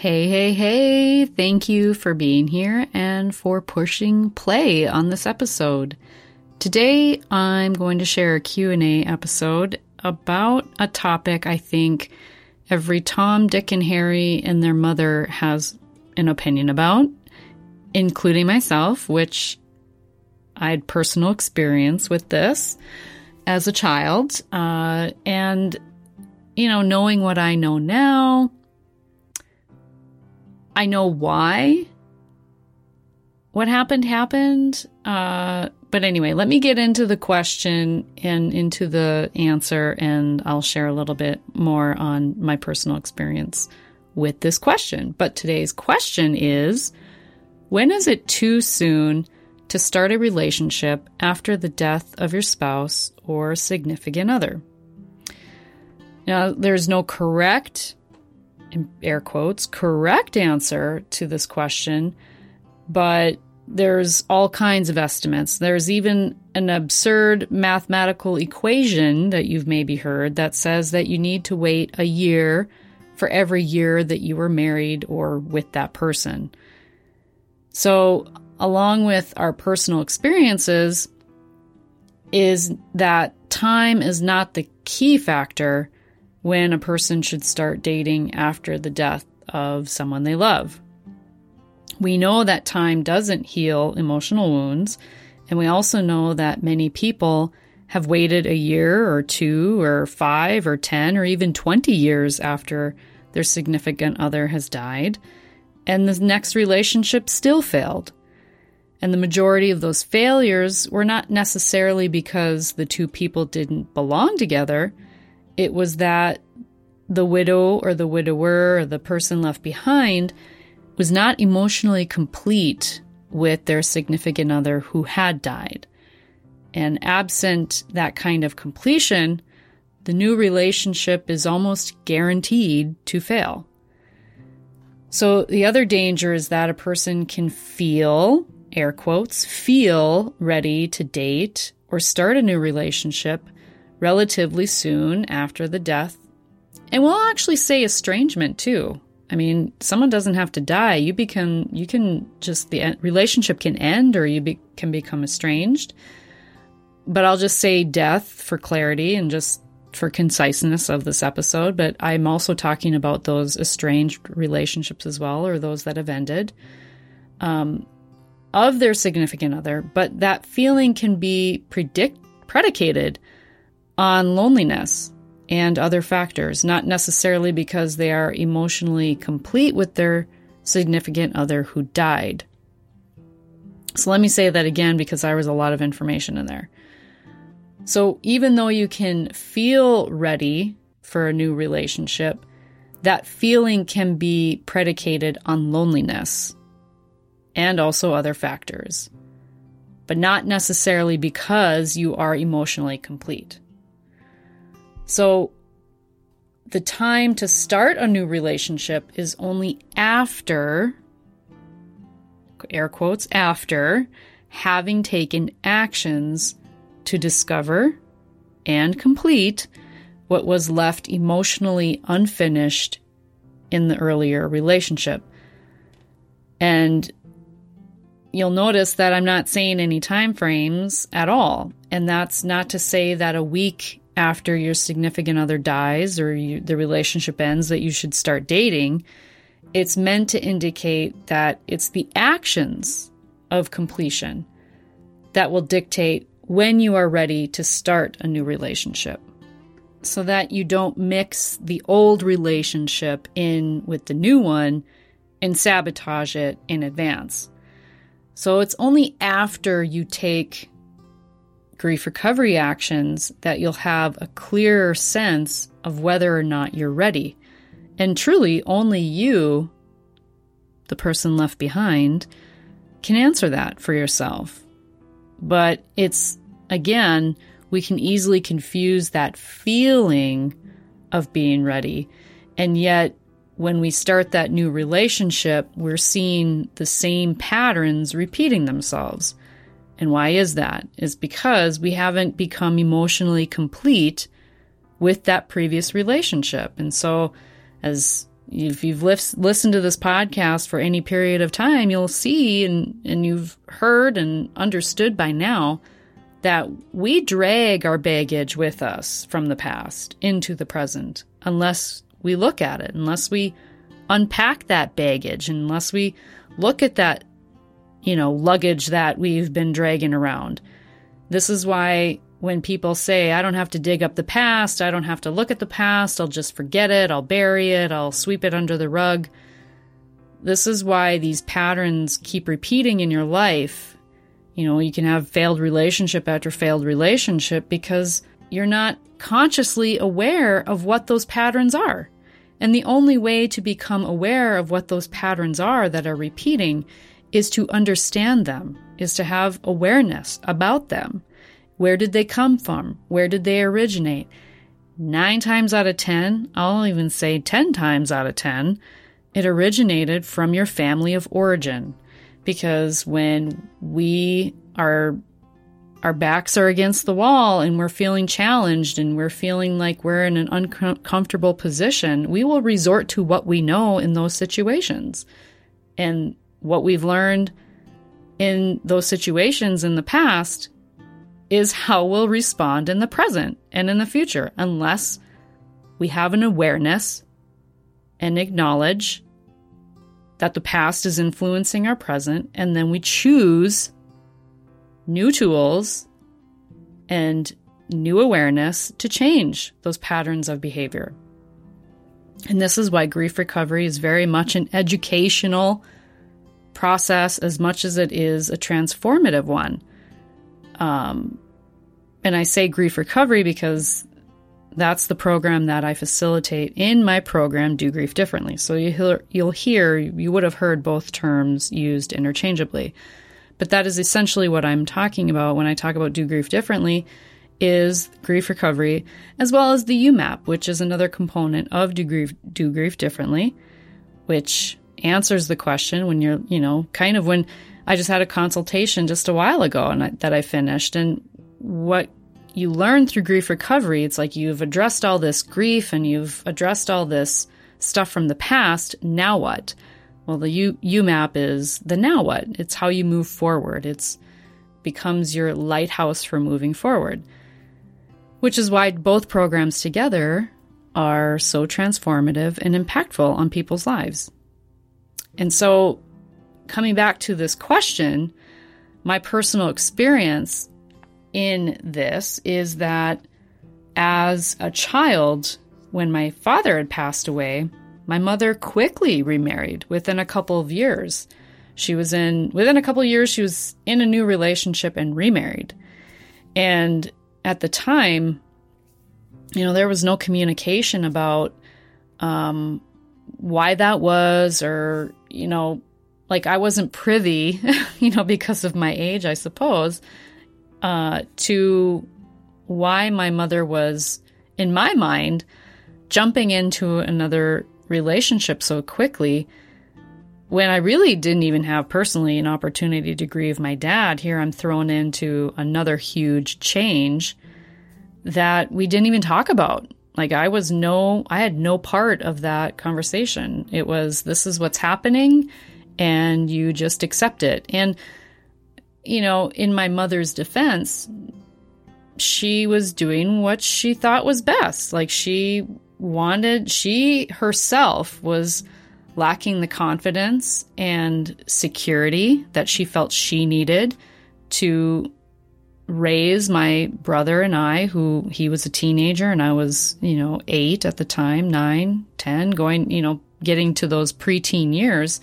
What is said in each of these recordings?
Hey, hey, hey. Thank you for being here and for pushing play on this episode. Today I'm going to share a Q&A episode about a topic I think every Tom, Dick and Harry and their mother has an opinion about, including myself, which I had personal experience with this as a child. Uh, and, you know, knowing what I know now, I know why what happened happened. Uh, but anyway, let me get into the question and into the answer, and I'll share a little bit more on my personal experience with this question. But today's question is When is it too soon to start a relationship after the death of your spouse or significant other? Now, there's no correct air quotes, correct answer to this question, but there's all kinds of estimates. There's even an absurd mathematical equation that you've maybe heard that says that you need to wait a year for every year that you were married or with that person. So, along with our personal experiences, is that time is not the key factor when a person should start dating after the death of someone they love. We know that time doesn't heal emotional wounds, and we also know that many people have waited a year or two or five or 10 or even 20 years after their significant other has died, and the next relationship still failed. And the majority of those failures were not necessarily because the two people didn't belong together it was that the widow or the widower or the person left behind was not emotionally complete with their significant other who had died. And absent that kind of completion, the new relationship is almost guaranteed to fail. So, the other danger is that a person can feel, air quotes, feel ready to date or start a new relationship relatively soon after the death. And we'll actually say estrangement too. I mean, someone doesn't have to die. You become, you can just, the relationship can end or you be, can become estranged. But I'll just say death for clarity and just for conciseness of this episode. But I'm also talking about those estranged relationships as well, or those that have ended um, of their significant other. But that feeling can be predict, predicated on loneliness and other factors, not necessarily because they are emotionally complete with their significant other who died. So let me say that again because there was a lot of information in there. So even though you can feel ready for a new relationship, that feeling can be predicated on loneliness and also other factors, but not necessarily because you are emotionally complete. So the time to start a new relationship is only after, air quotes, after having taken actions to discover and complete what was left emotionally unfinished in the earlier relationship. And you'll notice that I'm not saying any time frames at all. And that's not to say that a week after your significant other dies or you, the relationship ends that you should start dating. It's meant to indicate that it's the actions of completion that will dictate when you are ready to start a new relationship so that you don't mix the old relationship in with the new one and sabotage it in advance. So it's only after you take grief recovery actions that you'll have a clearer sense of whether or not you're ready. And truly, only you, the person left behind, can answer that for yourself. But it's, again, we can easily confuse that feeling of being ready. And yet, when we start that new relationship, we're seeing the same patterns repeating themselves. And why is that? Is because we haven't become emotionally complete with that previous relationship. And so, as if you've listened to this podcast for any period of time, you'll see and, and you've heard and understood by now that we drag our baggage with us from the past into the present unless we look at it, unless we unpack that baggage, unless we look at that, you know, luggage that we've been dragging around. This is why when people say, I don't have to dig up the past, I don't have to look at the past, I'll just forget it, I'll bury it, I'll sweep it under the rug. This is why these patterns keep repeating in your life. You know, you can have failed relationship after failed relationship because you're not consciously aware of what those patterns are. And the only way to become aware of what those patterns are that are repeating is to understand them, is to have awareness about them. Where did they come from? Where did they originate? Nine times out of 10, I'll even say 10 times out of 10, it originated from your family of origin. Because when we are our backs are against the wall and we're feeling challenged and we're feeling like we're in an uncomfortable position, we will resort to what we know in those situations. And what we've learned in those situations in the past is how we'll respond in the present and in the future, unless we have an awareness and acknowledge that the past is influencing our present, and then we choose new tools and new awareness to change those patterns of behavior. And this is why grief recovery is very much an educational process as much as it is a transformative one. Um, and I say grief recovery because that's the program that I facilitate in my program, Do Grief Differently. So you hear, you'll hear, you would have heard both terms used interchangeably. But that is essentially what I'm talking about when I talk about Do Grief Differently is grief recovery, as well as the YouMap, which is another component of Do Grief, Do Grief Differently, which answers the question when you're, you know, kind of when I just had a consultation just a while ago and I, that I finished. And what you learn through grief recovery, it's like you've addressed all this grief and you've addressed all this stuff from the past. Now what? Well, the U, YouMap is the now what? It's how you move forward. It's becomes your lighthouse for moving forward. Which is why both programs together are so transformative and impactful on people's lives. And so, coming back to this question, my personal experience in this is that as a child, when my father had passed away, my mother quickly remarried within a couple of years. She was in, within a couple of years, she was in a new relationship and remarried. And at the time, you know, there was no communication about um, why that was, or, you know, like I wasn't privy, you know, because of my age, I suppose, uh, to why my mother was, in my mind, jumping into another relationship so quickly when I really didn't even have personally an opportunity to grieve my dad. Here I'm thrown into another huge change that we didn't even talk about. Like I was no, I had no part of that conversation. It was, this is what's happening and you just accept it. And you know, in my mother's defense, she was doing what she thought was best. Like she wanted, she herself was lacking the confidence and security that she felt she needed to raise my brother and I, who he was a teenager and I was, you know, eight at the time, nine, ten, going, you know, getting to those preteen years.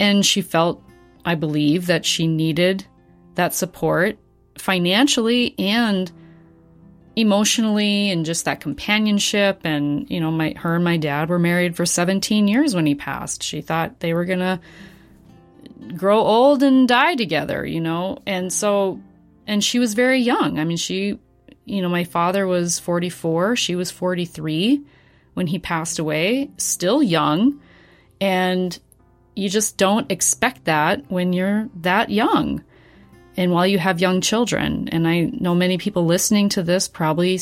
And she felt I believe that she needed that support financially and emotionally and just that companionship. And you know my her and my dad were married for 17 years when he passed. She thought they were going to grow old and die together you know? And so and she was very young i mean she you know my father was 44 she was 43 when he passed away still young and you just don't expect that when you're that young. And while you have young children, and I know many people listening to this probably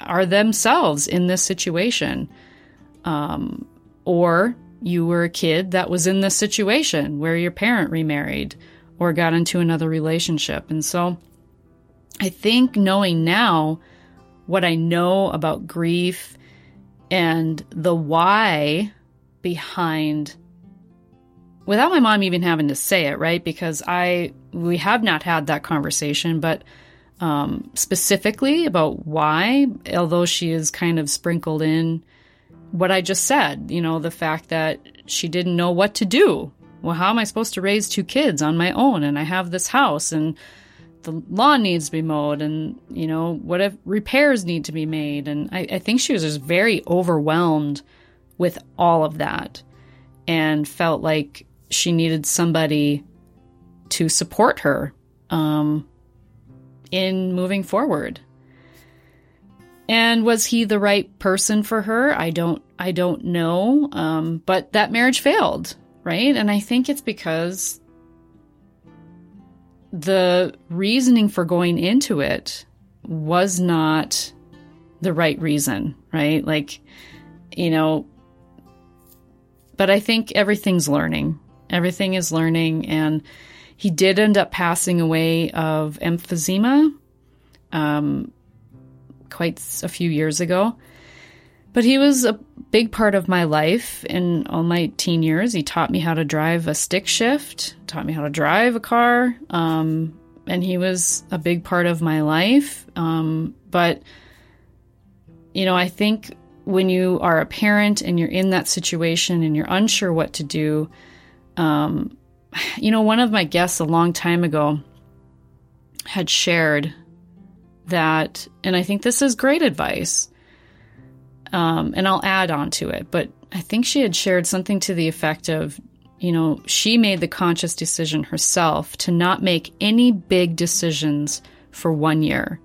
are themselves in this situation. Um, or you were a kid that was in this situation where your parent remarried or got into another relationship. And so I think knowing now what I know about grief and the why behind without my mom even having to say it, right? Because I we have not had that conversation, but um, specifically about why, although she is kind of sprinkled in what I just said, you know, the fact that she didn't know what to do. Well, how am I supposed to raise two kids on my own? And I have this house and the lawn needs to be mowed and, you know, what if repairs need to be made? And I, I think she was just very overwhelmed with all of that and felt like she needed somebody to support her um, in moving forward. And was he the right person for her? I don't I don't know. Um, but that marriage failed, right? And I think it's because the reasoning for going into it was not the right reason, right? Like, you know, but I think everything's learning. Everything is learning. And he did end up passing away of emphysema um, quite a few years ago. But he was a big part of my life in all my teen years. He taught me how to drive a stick shift, taught me how to drive a car, um, and he was a big part of my life. Um, but, you know, I think when you are a parent and you're in that situation and you're unsure what to do, um, you know, one of my guests a long time ago had shared that, and I think this is great advice um, and I'll add on to it. But I think she had shared something to the effect of, you know, she made the conscious decision herself to not make any big decisions for one year.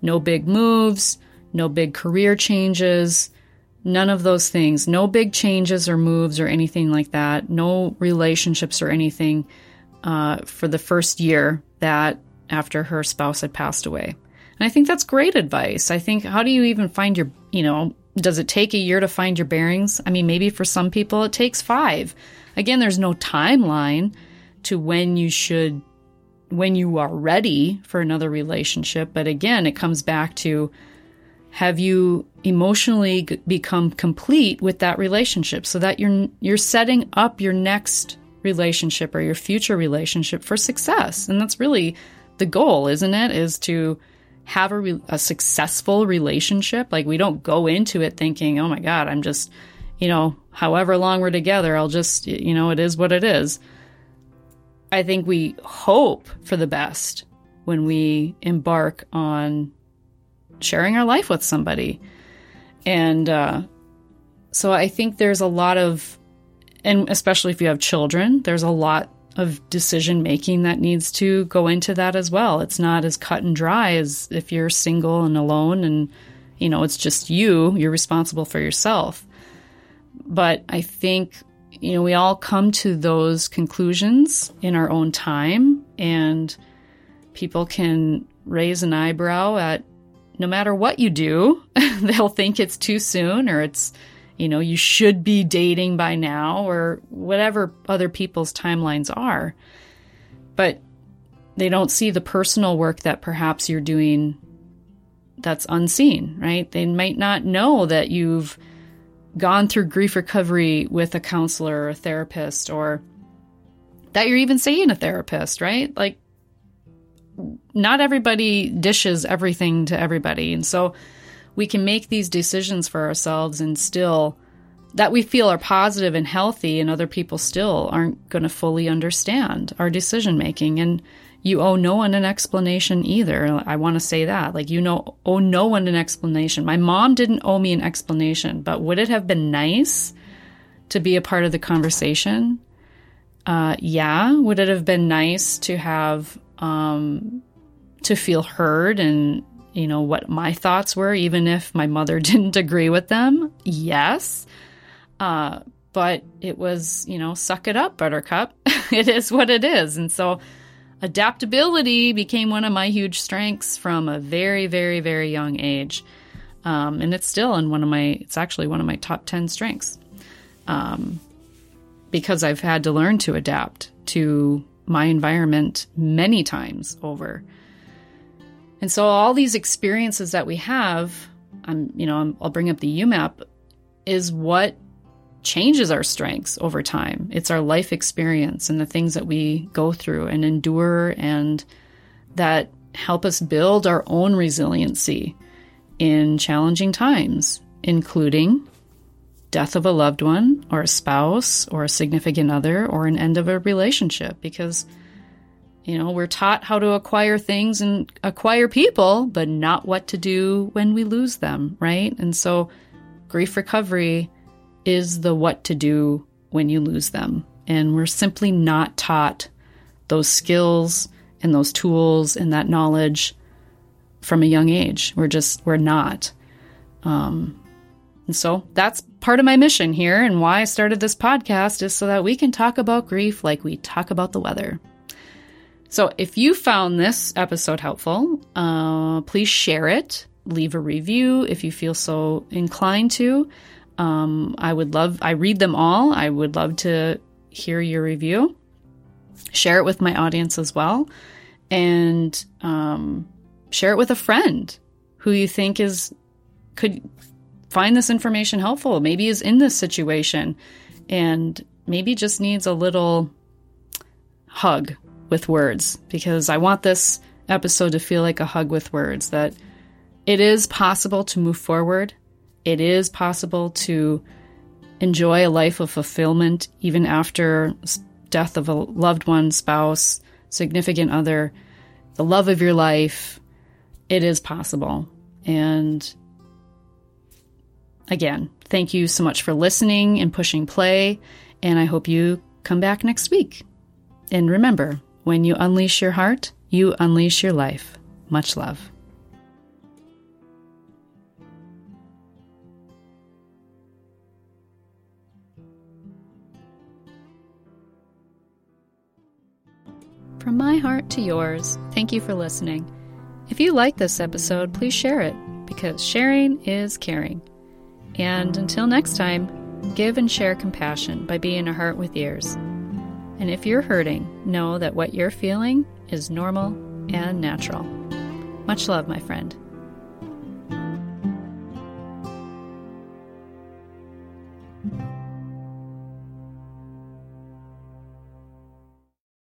No big moves, no big career changes, none of those things. No big changes or moves or anything like that. No relationships or anything uh, for the first year that after her spouse had passed away. And I think that's great advice. I think, how do you even find your, you know, does it take a year to find your bearings? I mean, maybe for some people it takes five. Again, there's no timeline to when you should, when you are ready for another relationship. But again, it comes back to have you emotionally become complete with that relationship so that you're you're setting up your next relationship or your future relationship for success and that's really the goal isn't it is to have a, re- a successful relationship. Like we don't go into it thinking, oh my God, I'm just, you know, however long we're together, I'll just, you know, it is what it is. I think we hope for the best when we embark on sharing our life with somebody. And uh, so I think there's a lot of, and especially if you have children, there's a lot of decision making that needs to go into that as well. It's not as cut and dry as if you're single and alone and you know, it's just you, you're responsible for yourself. But I think you know, we all come to those conclusions in our own time and people can raise an eyebrow at no matter what you do, they'll think it's too soon or it's you know, you should be dating by now or whatever other people's timelines are. But they don't see the personal work that perhaps you're doing that's unseen, right? They might not know that you've gone through grief recovery with a counselor or a therapist or that you're even seeing a therapist, right? Like, not everybody dishes everything to everybody. And so, we can make these decisions for ourselves and still that we feel are positive and healthy and other people still aren't going to fully understand our decision making and you owe no one an explanation either. I want to say that. Like you know owe no one an explanation. My mom didn't owe me an explanation but would it have been nice to be a part of the conversation? Uh, yeah. Would it have been nice to have um, to feel heard and you know, what my thoughts were, even if my mother didn't agree with them? Yes. Uh, but it was, you know, suck it up, buttercup. it is what it is. And so adaptability became one of my huge strengths from a very, very, very young age. Um, and it's still in one of my, it's actually one of my top 10 strengths. um, because I've had to learn to adapt to my environment many times over. And so all these experiences that we have, I'm, you know, i will bring up the YouMap, is what changes our strengths over time. It's our life experience and the things that we go through and endure and that help us build our own resiliency in challenging times, including death of a loved one or a spouse or a significant other or an end of a relationship because you know we're taught how to acquire things and acquire people but not what to do when we lose them right? And so grief recovery is the what to do when you lose them. And we're simply not taught those skills and those tools and that knowledge from a young age. We're just we're not. Um, and so that's part of my mission here and why I started this podcast is so that we can talk about grief like we talk about the weather. So if you found this episode helpful, uh, please share it, leave a review if you feel so inclined to. Um, I would love, I read them all. I would love to hear your review. Share it with my audience as well. And um, share it with a friend who you think is could find this information helpful, maybe is in this situation and maybe just needs a little hug with words because I want this episode to feel like a hug with words that it is possible to move forward. It is possible to enjoy a life of fulfillment even after death of a loved one, spouse, significant other, the love of your life. It is possible. And Again, thank you so much for listening and pushing play, and I hope you come back next week. And remember, when you unleash your heart, you unleash your life. Much love. From my heart to yours, thank you for listening. If you like this episode, please share it because sharing is caring. And until next time, give and share compassion by being a heart with ears. And if you're hurting, know that what you're feeling is normal and natural. Much love, my friend.